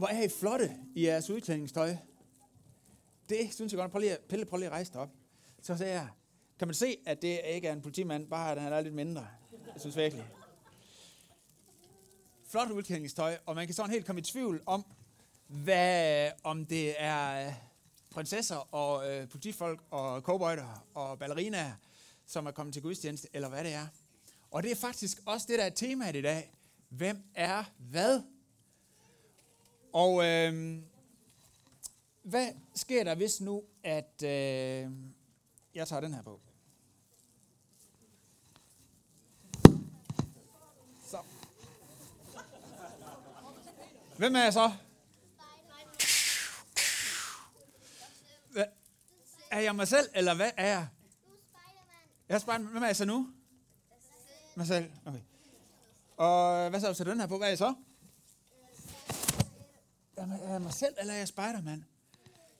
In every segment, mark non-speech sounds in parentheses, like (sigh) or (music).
Hvor er I flotte i jeres udklædningstøj. Det synes jeg godt. Prøv lige, at- Pelle, prøv lige at rejse dig op. Så sagde jeg, kan man se, at det ikke er en politimand, bare at han er lidt mindre. Jeg synes virkelig. Flot udklædningstøj, og man kan sådan helt komme i tvivl om, hvad, om det er øh, prinsesser og øh, politifolk og cowboyder og ballerinaer, som er kommet til gudstjeneste, eller hvad det er. Og det er faktisk også det, der er temaet i dag. Hvem er hvad? Og øh, hvad sker der, hvis nu, at øh, jeg tager den her på? Så. Hvem er jeg så? Hvad? Er jeg mig selv, eller hvad er jeg? Jeg er Spiderman. Hvem er jeg så nu? Mig selv. Okay. Og hvad så, så den her på? Hvad er jeg så? Er jeg mig selv, eller er jeg Spiderman?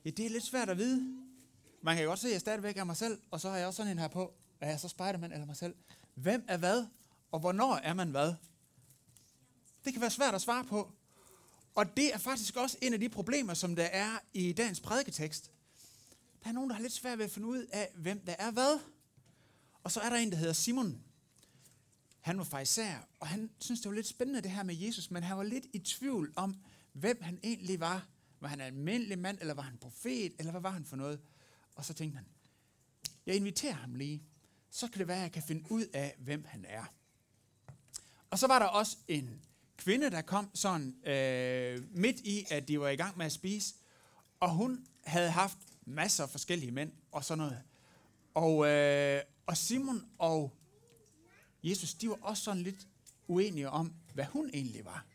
Ja, det er lidt svært at vide. Man kan jo godt se, at jeg stadigvæk er mig selv, og så har jeg også sådan en her på. Er jeg så Spiderman eller mig selv? Hvem er hvad, og hvornår er man hvad? Det kan være svært at svare på. Og det er faktisk også en af de problemer, som der er i dagens prædiketekst. Der er nogen, der har lidt svært ved at finde ud af, hvem der er hvad. Og så er der en, der hedder Simon. Han var fejser, og han synes, det var lidt spændende det her med Jesus, men han var lidt i tvivl om, hvem han egentlig var. Var han en almindelig mand, eller var han profet, eller hvad var han for noget? Og så tænkte han, jeg inviterer ham lige, så kan det være, at jeg kan finde ud af, hvem han er. Og så var der også en kvinde, der kom sådan øh, midt i, at de var i gang med at spise, og hun havde haft masser af forskellige mænd og sådan noget. Og, øh, og Simon og Jesus, de var også sådan lidt uenige om, hvad hun egentlig var.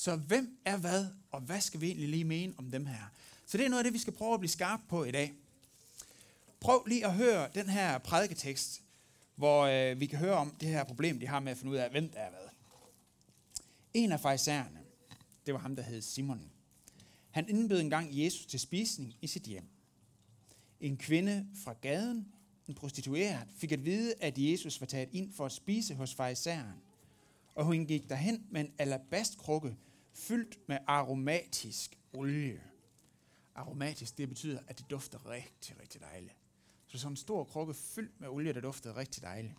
Så hvem er hvad, og hvad skal vi egentlig lige mene om dem her? Så det er noget af det, vi skal prøve at blive skarpe på i dag. Prøv lige at høre den her prædiketekst, hvor øh, vi kan høre om det her problem, de har med at finde ud af, hvem der er hvad. En af farisæerne, det var ham, der hed Simon. Han indbød engang Jesus til spisning i sit hjem. En kvinde fra gaden, en prostitueret, fik at vide, at Jesus var taget ind for at spise hos farisæeren. Og hun gik derhen med en alabastkrukke fyldt med aromatisk olie. Aromatisk, det betyder, at det dufter rigtig, rigtig dejligt. Så sådan en stor krukke fyldt med olie, der duftede rigtig dejligt.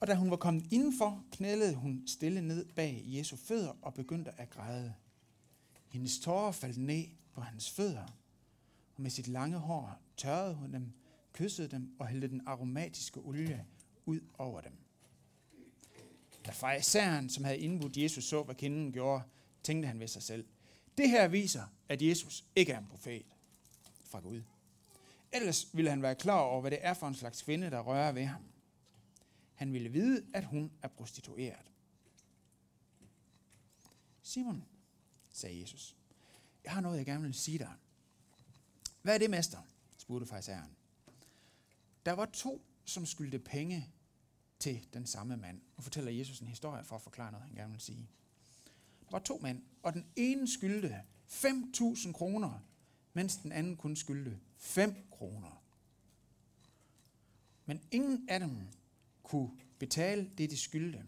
Og da hun var kommet indenfor, knælede hun stille ned bag Jesu fødder og begyndte at græde. Hendes tårer faldt ned på hans fødder, og med sit lange hår tørrede hun dem, kyssede dem og hældte den aromatiske olie ud over dem. Da farisæeren, som havde indbudt Jesus, så, hvad kvinden gjorde, tænkte han ved sig selv. Det her viser, at Jesus ikke er en profet fra Gud. Ellers ville han være klar over, hvad det er for en slags kvinde, der rører ved ham. Han ville vide, at hun er prostitueret. Simon, sagde Jesus, jeg har noget, jeg gerne vil sige dig. Hvad er det, mester? spurgte farisæeren. Der var to, som skyldte penge til den samme mand. Nu fortæller Jesus en historie for at forklare noget, han gerne vil sige. Der var to mænd, og den ene skyldte 5.000 kroner, mens den anden kun skyldte 5 kroner. Men ingen af dem kunne betale det, de skyldte.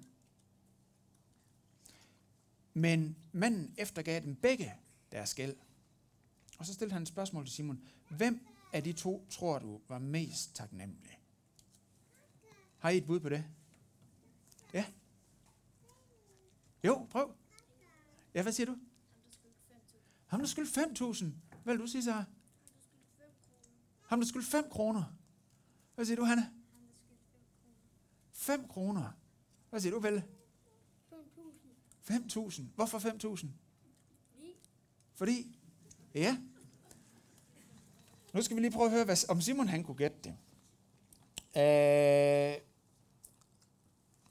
Men manden eftergav dem begge deres gæld. Og så stillede han et spørgsmål til Simon. Hvem af de to tror du var mest taknemmelig? Har I et bud på det? Ja? Jo, prøv. Ja, hvad siger du? Ham, der skyldte 5.000. Hvad vil du sige så? Ham, der skyldte 5 kroner. Hvad siger du, Hanna? 5 kroner. Hvad siger du, Pelle? 5.000. Hvorfor 5.000? Fordi? Ja. Nu skal vi lige prøve at høre, hvad, om Simon han kunne gætte det. Øh,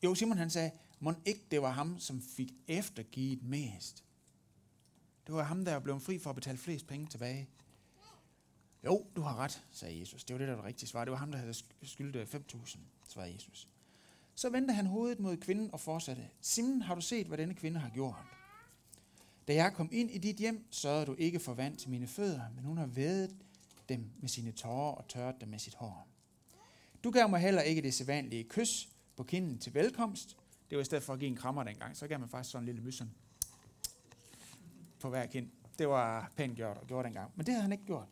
jo, Simon han sagde, må ikke det var ham, som fik eftergivet mest. Det var ham, der blev fri for at betale flest penge tilbage. Jo, du har ret, sagde Jesus. Det var det, der var det rigtige svar. Det var ham, der havde skyldt øh, 5.000, svarede Jesus. Så vendte han hovedet mod kvinden og fortsatte. Simon, har du set, hvad denne kvinde har gjort? Da jeg kom ind i dit hjem, sørgede du ikke for vand til mine fødder, men hun har vædet dem med sine tårer og tørret dem med sit hår. Du gav mig heller ikke det sædvanlige kys på kinden til velkomst. Det var i stedet for at give en krammer dengang, så gav man faktisk sådan en lille mys på hver kind. Det var pænt gjort og gjort dengang. Men det havde han ikke gjort.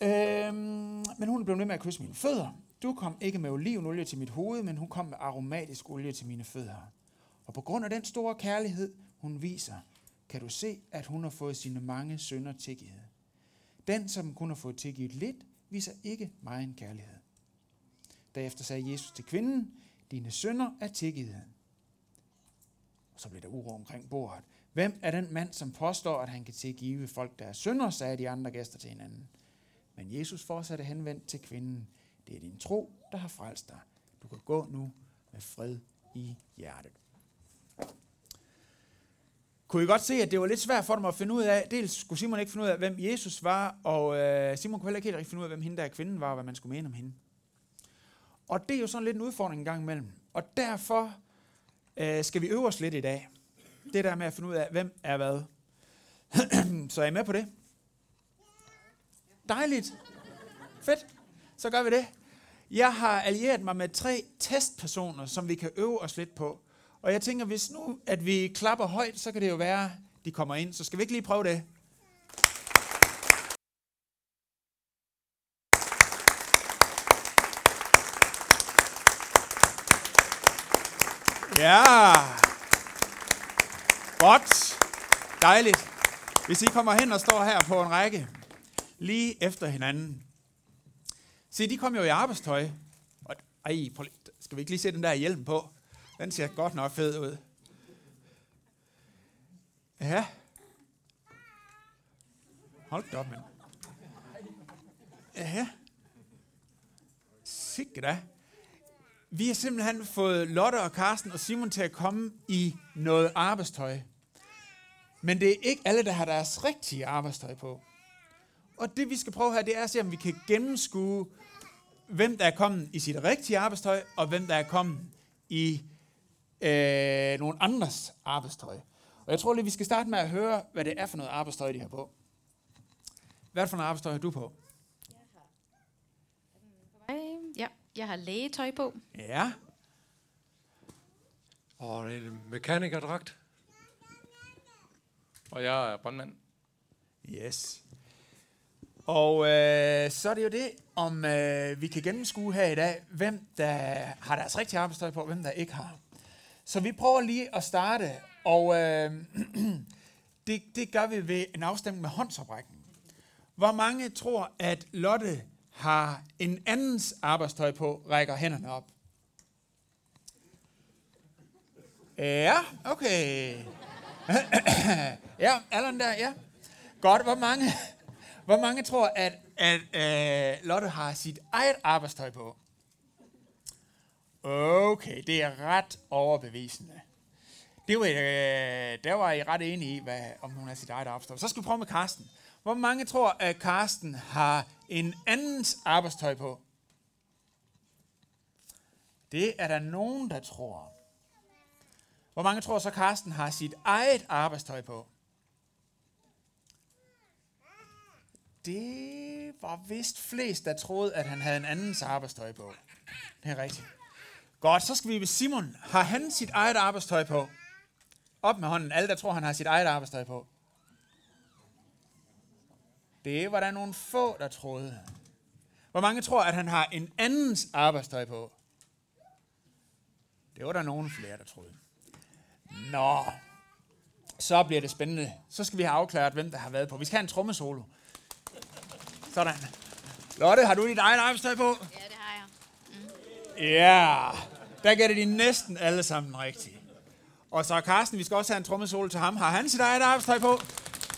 Øhm, men hun blev ved med at kysse mine fødder. Du kom ikke med olivenolie til mit hoved, men hun kom med aromatisk olie til mine fødder. Og på grund af den store kærlighed, hun viser, kan du se, at hun har fået sine mange sønder tilgivet. Den, som kun har fået tilgivet lidt, viser ikke mig en kærlighed. Derefter sagde Jesus til kvinden, dine sønner er tilgivet. Og så blev der uro omkring bordet. Hvem er den mand, som påstår, at han kan tilgive folk, der er sønder, sagde de andre gæster til hinanden. Men Jesus fortsatte henvendt til kvinden. Det er din tro, der har frelst dig. Du kan gå nu med fred i hjertet. Kunne I godt se, at det var lidt svært for dem at finde ud af, dels skulle Simon ikke finde ud af, hvem Jesus var, og øh, Simon kunne heller ikke helt rigtig finde ud af, hvem hende der kvinden var, og hvad man skulle mene om hende. Og det er jo sådan lidt en udfordring en gang imellem. Og derfor øh, skal vi øve os lidt i dag. Det der med at finde ud af, hvem er hvad. (clears throat) Så er I med på det? Dejligt. Fedt. Så gør vi det. Jeg har allieret mig med tre testpersoner, som vi kan øve os lidt på. Og jeg tænker, hvis nu at vi klapper højt, så kan det jo være, de kommer ind. Så skal vi ikke lige prøve det? Ja. Godt. Dejligt. Hvis I kommer hen og står her på en række, lige efter hinanden. Se, de kom jo i arbejdstøj. Og, ej, prøv, skal vi ikke lige se den der hjelm på? Den ser godt nok fed ud. Ja. Hold da op, mand. Ja. Sikke da. Vi har simpelthen fået Lotte og Karsten og Simon til at komme i noget arbejdstøj. Men det er ikke alle, der har deres rigtige arbejdstøj på. Og det vi skal prøve her, det er at se, om vi kan gennemskue, hvem der er kommet i sit rigtige arbejdstøj, og hvem der er kommet i øh, nogle andres arbejdstøj. Og jeg tror lige, vi skal starte med at høre, hvad det er for noget arbejdstøj, de har på. Hvad for noget arbejdstøj, har du på? Ja, jeg har lægetøj på. Ja. Og det en mekanikerdragt. Og jeg er brandmand. Yes. Og øh, så er det jo det, om øh, vi kan gennemskue her i dag, hvem der har deres rigtige arbejdstøj på, og hvem der ikke har. Så vi prøver lige at starte, og øh, (clears throat) det, det gør vi ved en afstemning med håndsoprækning. Hvor mange tror, at Lotte har en andens arbejdstøj på, rækker hænderne op? Ja, okay. (clears throat) ja, Allan der, ja. Godt, hvor mange, hvor mange tror, at, at uh, Lotte har sit eget arbejdstøj på? Okay, det er ret overbevisende. Det var, øh, der var I ret enige i, hvad, om hun har sit eget arbejdstøj. Så skal vi prøve med Karsten. Hvor mange tror, at Karsten har en andens arbejdstøj på? Det er der nogen, der tror. Hvor mange tror så, Karsten har sit eget arbejdstøj på? Det var vist flest, der troede, at han havde en andens arbejdstøj på. Det er rigtigt. Godt, så skal vi ved Simon. Har han sit eget arbejdstøj på? Op med hånden. Alle, der tror, han har sit eget arbejdstøj på. Det var der nogle få, der troede. Hvor mange tror, at han har en andens arbejdstøj på? Det var der nogen flere, der troede. Nå, så bliver det spændende. Så skal vi have afklaret, hvem der har været på. Vi skal have en trommesolo. Sådan. Lotte, har du dit eget arbejdstøj på? Ja, det har jeg. Ja, der gætter de næsten alle sammen rigtigt. Og så Carsten, vi skal også have en trommesolo til ham. Har han sit eget arbejdstøj på?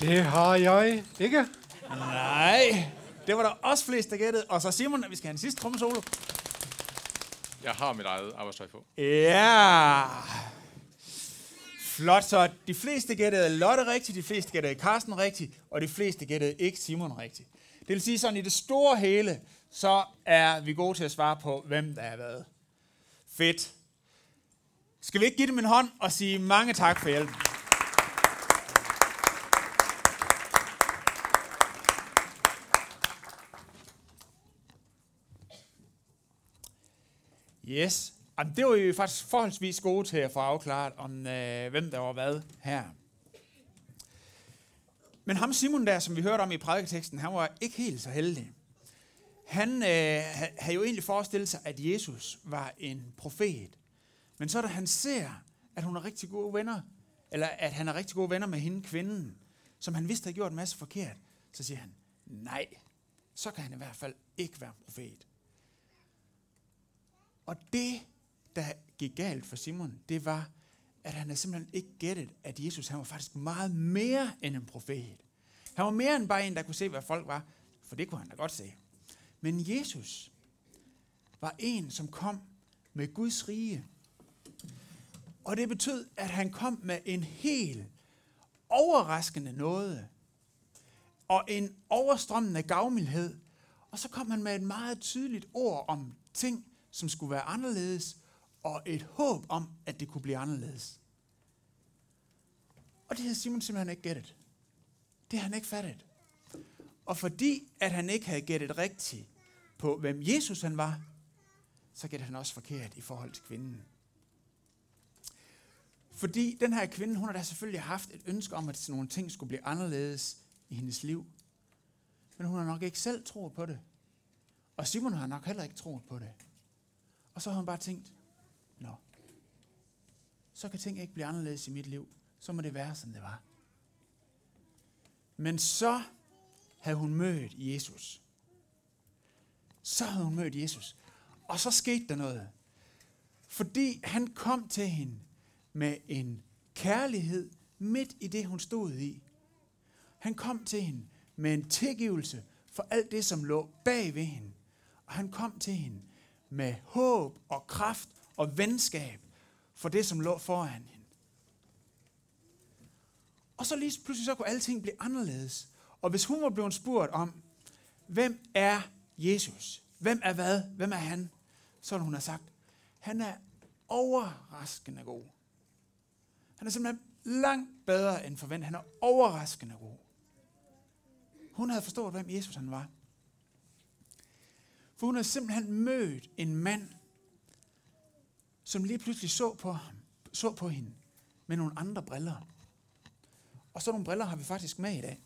Det har jeg ikke. Nej, det var der også flest, der gættede. Og så Simon, vi skal have en sidste trommesolo. Jeg har mit eget arbejdstøj på. Ja. Flot, så de fleste gættede Lotte rigtigt, de fleste gættede Carsten rigtigt, og de fleste gættede ikke Simon rigtigt. Det vil sige sådan, i det store hele, så er vi gode til at svare på, hvem der er været. Fedt. Skal vi ikke give dem en hånd og sige mange tak for hjælpen? Yes. Jamen, det var jo faktisk forholdsvis gode til at få afklaret, om øh, hvem der var hvad her. Men ham Simon der, som vi hørte om i prædiketeksten, han var ikke helt så heldig. Han øh, havde jo egentlig forestillet sig, at Jesus var en profet. Men så da han ser, at hun er rigtig gode venner, eller at han er rigtig gode venner med hende, kvinden, som han vidste havde gjort en masse forkert, så siger han, nej, så kan han i hvert fald ikke være profet. Og det, der gik galt for Simon, det var, at han havde simpelthen ikke gættet, at Jesus han var faktisk meget mere end en profet. Han var mere end bare en, der kunne se, hvad folk var, for det kunne han da godt se. Men Jesus var en, som kom med Guds rige. Og det betød, at han kom med en helt overraskende noget. Og en overstrømmende gavmildhed. Og så kom han med et meget tydeligt ord om ting, som skulle være anderledes, og et håb om, at det kunne blive anderledes. Og det havde Simon simpelthen ikke gættet. Det havde han ikke fattet. Og fordi at han ikke havde gættet rigtigt på, hvem Jesus han var, så gættede han også forkert i forhold til kvinden. Fordi den her kvinde, hun har da selvfølgelig haft et ønske om, at sådan nogle ting skulle blive anderledes i hendes liv. Men hun har nok ikke selv troet på det. Og Simon har nok heller ikke troet på det. Og så har hun bare tænkt, nå, så kan ting ikke blive anderledes i mit liv. Så må det være, som det var. Men så havde hun mødt Jesus. Så havde hun mødt Jesus. Og så skete der noget. Fordi han kom til hende med en kærlighed midt i det, hun stod i. Han kom til hende med en tilgivelse for alt det, som lå bag ved hende. Og han kom til hende med håb og kraft og venskab for det, som lå foran hende. Og så lige pludselig så kunne alting blive anderledes. Og hvis hun var blevet spurgt om, hvem er Jesus? Hvem er hvad? Hvem er han? Så hun har sagt, han er overraskende god. Han er simpelthen langt bedre end forventet. Han er overraskende god. Hun havde forstået, hvem Jesus han var. For hun havde simpelthen mødt en mand, som lige pludselig så på, ham, så på hende med nogle andre briller. Og så nogle briller har vi faktisk med i dag.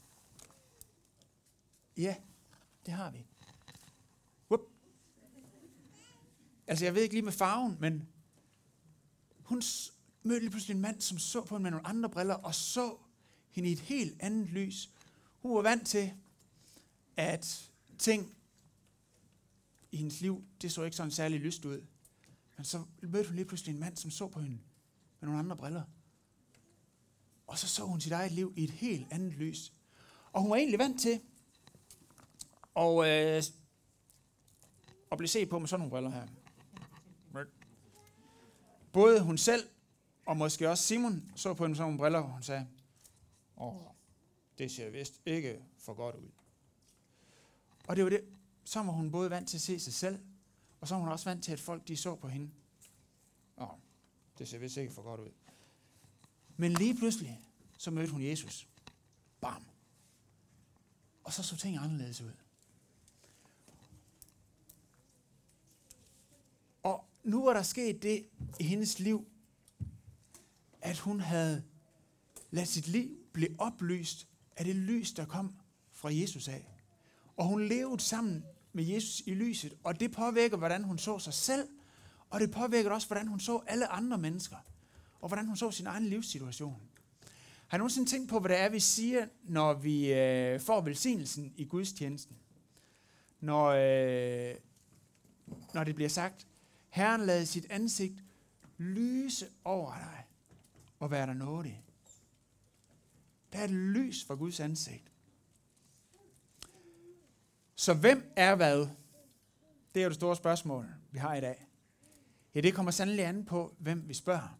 Ja, det har vi. Whoop. Altså, jeg ved ikke lige med farven, men hun mødte lige pludselig en mand, som så på hende med nogle andre briller, og så hende i et helt andet lys. Hun var vant til, at ting i hendes liv, det så ikke sådan særlig lyst ud. Men så mødte hun lige pludselig en mand, som så på hende med nogle andre briller. Og så så hun sit eget liv i et helt andet lys. Og hun var egentlig vant til og, øh, at blive set på med sådan nogle briller her. Både hun selv og måske også Simon så på hende med sådan nogle briller, og hun sagde, åh, det ser vist ikke for godt ud. Og det var det, så var hun både vant til at se sig selv, og så var hun også vant til, at folk de så på hende. Åh, det ser vist ikke for godt ud. Men lige pludselig, så mødte hun Jesus. Bam. Og så så ting anderledes ud. Og nu var der sket det i hendes liv, at hun havde ladet sit liv blive oplyst af det lys, der kom fra Jesus af. Og hun levede sammen med Jesus i lyset, og det påvirker, hvordan hun så sig selv, og det påvirker også, hvordan hun så alle andre mennesker, og hvordan hun så sin egen livssituation. Har I nogensinde tænkt på, hvad det er, vi siger, når vi øh, får velsignelsen i gudstjenesten? Når, øh, når det bliver sagt, Herren lader sit ansigt lyse over dig og være der nådig. Der er et lys for Guds ansigt. Så hvem er hvad? Det er jo det store spørgsmål, vi har i dag. Ja, det kommer sandelig an på, hvem vi spørger.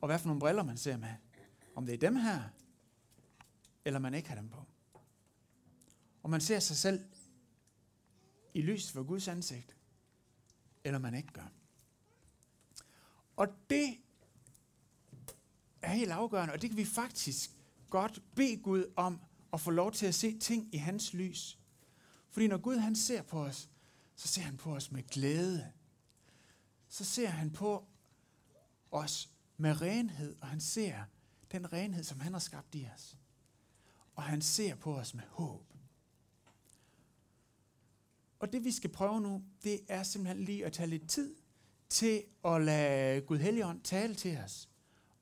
Og hvad for nogle briller man ser med. Om det er dem her, eller man ikke har dem på. Og man ser sig selv i lyset for Guds ansigt, eller man ikke gør. Og det er helt afgørende, og det kan vi faktisk godt bede Gud om at få lov til at se ting i hans lys. Fordi når Gud han ser på os, så ser han på os med glæde. Så ser han på os med renhed, og han ser den renhed, som han har skabt i os. og han ser på os med håb. Og det vi skal prøve nu, det er simpelthen lige at tage lidt tid til at lade Gud Helligånd tale til os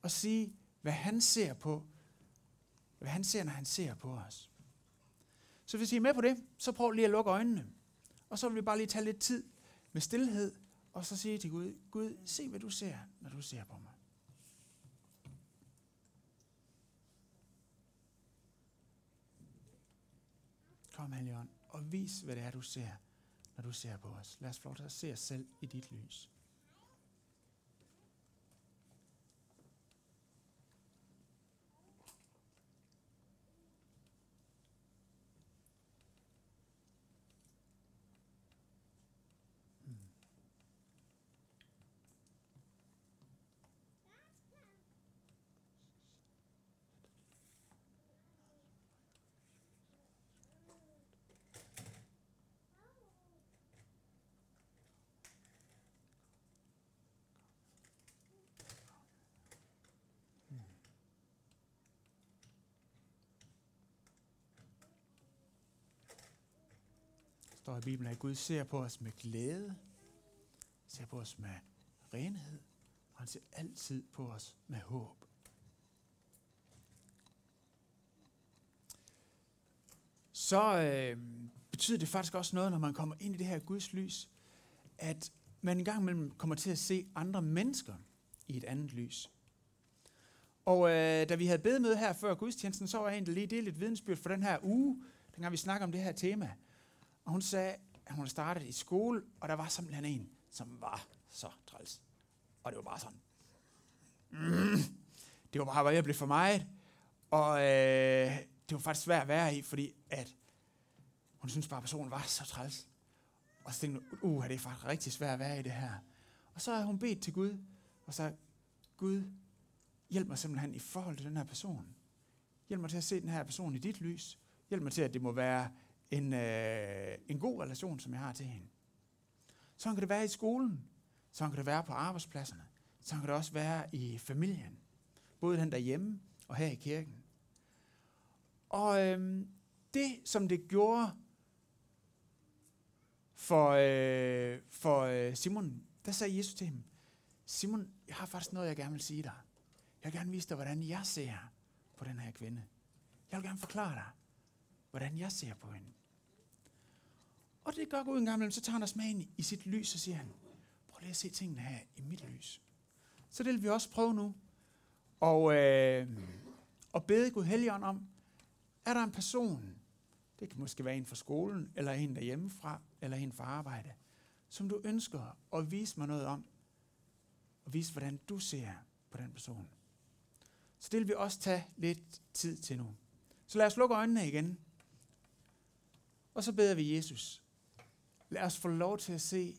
og sige, hvad han ser på, hvad han ser, når han ser på os. Så hvis I er med på det, så prøv lige at lukke øjnene. Og så vil vi bare lige tage lidt tid med stillhed, og så sige til Gud, Gud, se hvad du ser, når du ser på mig. Kom, Helligånd, og vis, hvad det er, du ser, når du ser på os. Lad os få lov til at se os selv i dit lys. Står i Bibelen, at Gud ser på os med glæde, ser på os med renhed, og han ser altid på os med håb. Så øh, betyder det faktisk også noget, når man kommer ind i det her Guds lys, at man engang imellem kommer til at se andre mennesker i et andet lys. Og øh, da vi havde bedemøde her før gudstjenesten, så var jeg egentlig lige det lidt vidensbyrd for den her uge, dengang vi snakker om det her tema. Og hun sagde, at hun startede i skole, og der var simpelthen en, som var så træls. Og det var bare sådan. Mm, det var bare hvad at blive for meget. Og øh, det var faktisk svært at være i, fordi at hun synes bare, at personen var så træls. Og så tænkte hun, uh, det er faktisk rigtig svært at være i det her. Og så har hun bedt til Gud, og så Gud, hjælp mig simpelthen i forhold til den her person. Hjælp mig til at se den her person i dit lys. Hjælp mig til, at det må være en, øh, en god relation, som jeg har til hende. Sådan kan det være i skolen. Sådan kan det være på arbejdspladserne. Sådan kan det også være i familien. Både den derhjemme og her i kirken. Og øh, det, som det gjorde for, øh, for øh, Simon, der sagde Jesus til ham, Simon, jeg har faktisk noget, jeg gerne vil sige dig. Jeg vil gerne vise dig, hvordan jeg ser på den her kvinde. Jeg vil gerne forklare dig, hvordan jeg ser på hende. Og det gør Gud en gang så tager han os med ind i sit lys, og siger han, prøv lige at se tingene her i mit lys. Så det vil vi også prøve nu. Og, øh, og bede Gud Helligånd om, er der en person, det kan måske være en fra skolen, eller en derhjemmefra, eller en fra arbejde, som du ønsker at vise mig noget om, og vise, hvordan du ser på den person. Så det vil vi også tage lidt tid til nu. Så lad os lukke øjnene igen. Og så beder vi Jesus. Lad os få lov til at se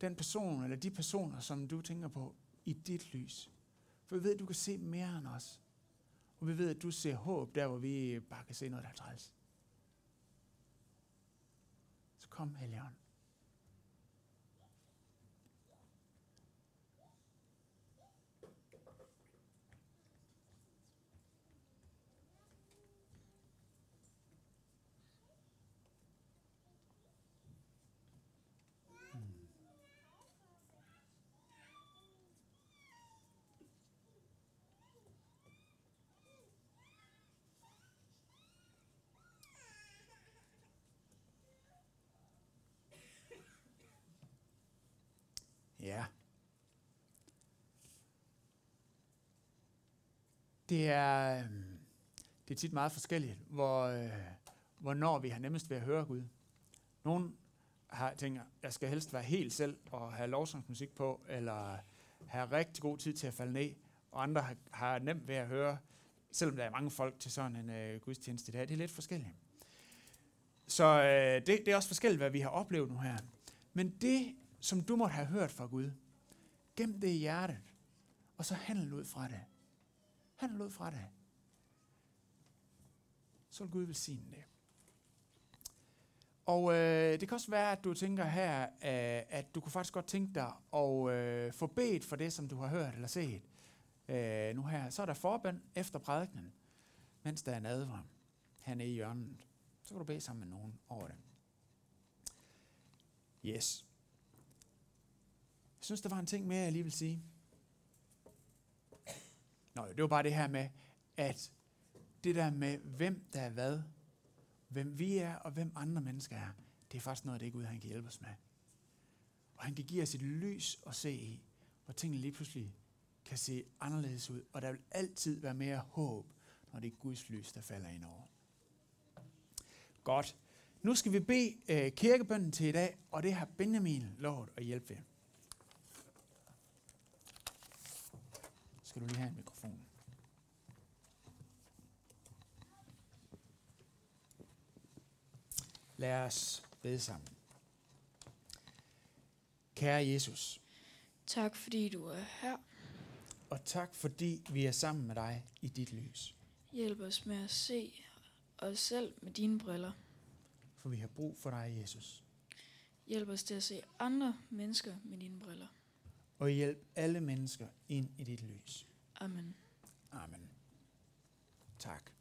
den person, eller de personer, som du tænker på, i dit lys. For vi ved, at du kan se mere end os. Og vi ved, at du ser håb der, hvor vi bare kan se noget, der er træls. Så kom, Helligånd. Ja. Det er, øhm, det er tit meget forskelligt, hvor, øh, hvornår vi har nemmest ved at høre Gud. Nogle har, tænker, jeg skal helst være helt selv og have lovsangsmusik på, eller have rigtig god tid til at falde ned, og andre har, har nemt ved at høre, selvom der er mange folk til sådan en øh, gudstjeneste i dag. Det er lidt forskelligt. Så øh, det, det er også forskelligt, hvad vi har oplevet nu her. Men det, som du måtte have hørt fra Gud, gem det i hjertet, og så handle ud fra det. Han lod fra det. Så vil Gud velsigne det. Og øh, det kan også være, at du tænker her, øh, at du kunne faktisk godt tænke dig at øh, få bedt for det, som du har hørt eller set øh, nu her. Så er der forbøn efter prædikenen, mens der er nadver. hernede i hjørnet. Så kan du bede sammen med nogen over det. Yes. Jeg synes, der var en ting mere, jeg lige vil sige. Nå, det var bare det her med, at det der med, hvem der er hvad, hvem vi er, og hvem andre mennesker er, det er faktisk noget, det Gud han kan hjælpe os med. Og han kan give os et lys at se i, hvor tingene lige pludselig kan se anderledes ud, og der vil altid være mere håb, når det er Guds lys, der falder ind over. Godt. Nu skal vi bede øh, kirkebønden til i dag, og det har Benjamin lovet at hjælpe ved. Skal du lige have en mikrofon? Lad os bede sammen. Kære Jesus, Tak fordi du er her. og tak fordi vi er sammen med dig i dit lys. Hjælp os med at se os selv med dine briller. For vi har brug for dig, Jesus. Hjælp os til at se andre mennesker med dine briller og hjælp alle mennesker ind i dit lys. Amen. Amen. Tak.